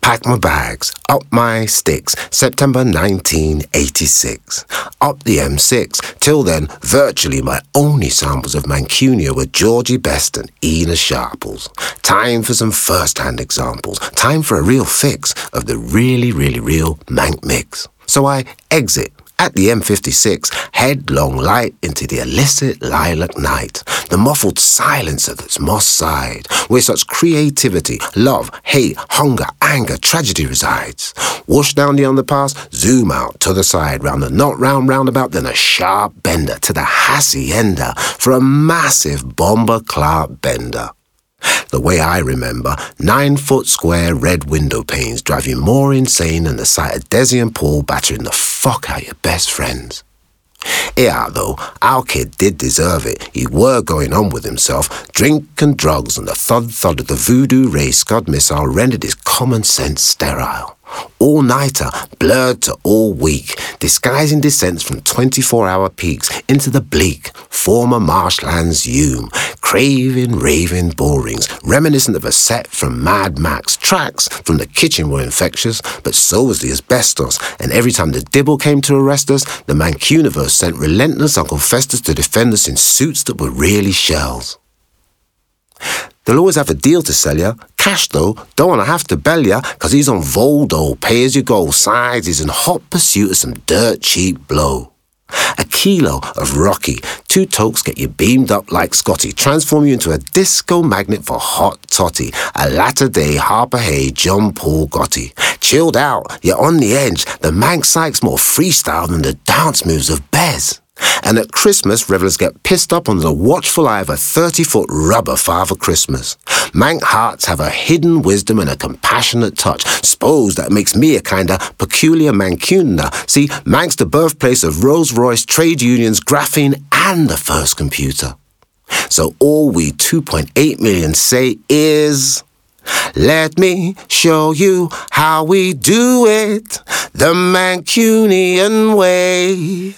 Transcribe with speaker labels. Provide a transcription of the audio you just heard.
Speaker 1: Pack my bags, up my sticks, September 1986. Up the M6. Till then, virtually my only samples of Mancunia were Georgie Best and Ena Sharples. Time for some first-hand examples. Time for a real fix of the really, really real Manc mix. So I exit at the M56, headlong light into the illicit lilac night, the muffled silence of its moss side, where such creativity, love, hate, hunger, anger, tragedy resides. Whoosh down the underpass, zoom out to the side, round the not round roundabout, then a sharp bender to the hacienda for a massive bomber Clark bender. The way I remember, nine foot square red window panes drive you more insane than the sight of Desi and Paul battering the fuck out your best friends. Yeah, though, our kid did deserve it. He were going on with himself. Drink and drugs and the thud thud of the voodoo ray scud missile rendered his common sense sterile all nighter, blurred to all week, disguising descents from 24 hour peaks into the bleak, former marshlands Hulme, craving, raving borings, reminiscent of a set from Mad Max. Tracks from the kitchen were infectious, but so was the asbestos, and every time the Dibble came to arrest us, the Mancuniverse sent relentless Uncle Festus to defend us in suits that were really shells. They'll always have a deal to sell ya. Cash though, don't wanna have to bell ya, cause he's on Voldo, pay as you go, sides, he's in hot pursuit of some dirt cheap blow. A kilo of Rocky, two tokes get you beamed up like Scotty, transform you into a disco magnet for hot toddy, a latter day Harper Hay, John Paul Gotti. Chilled out, you're on the edge, the Manc Sykes more freestyle than the dance moves of Bez. And at Christmas, revelers get pissed up under the watchful eye of a 30 foot rubber Father Christmas. Manc hearts have a hidden wisdom and a compassionate touch. Suppose that makes me a kinda peculiar Mancuner. See, Manc's the birthplace of Rolls Royce, trade unions, graphene, and the first computer. So all we 2.8 million say is. Let me show you how we do it the Mancunian way.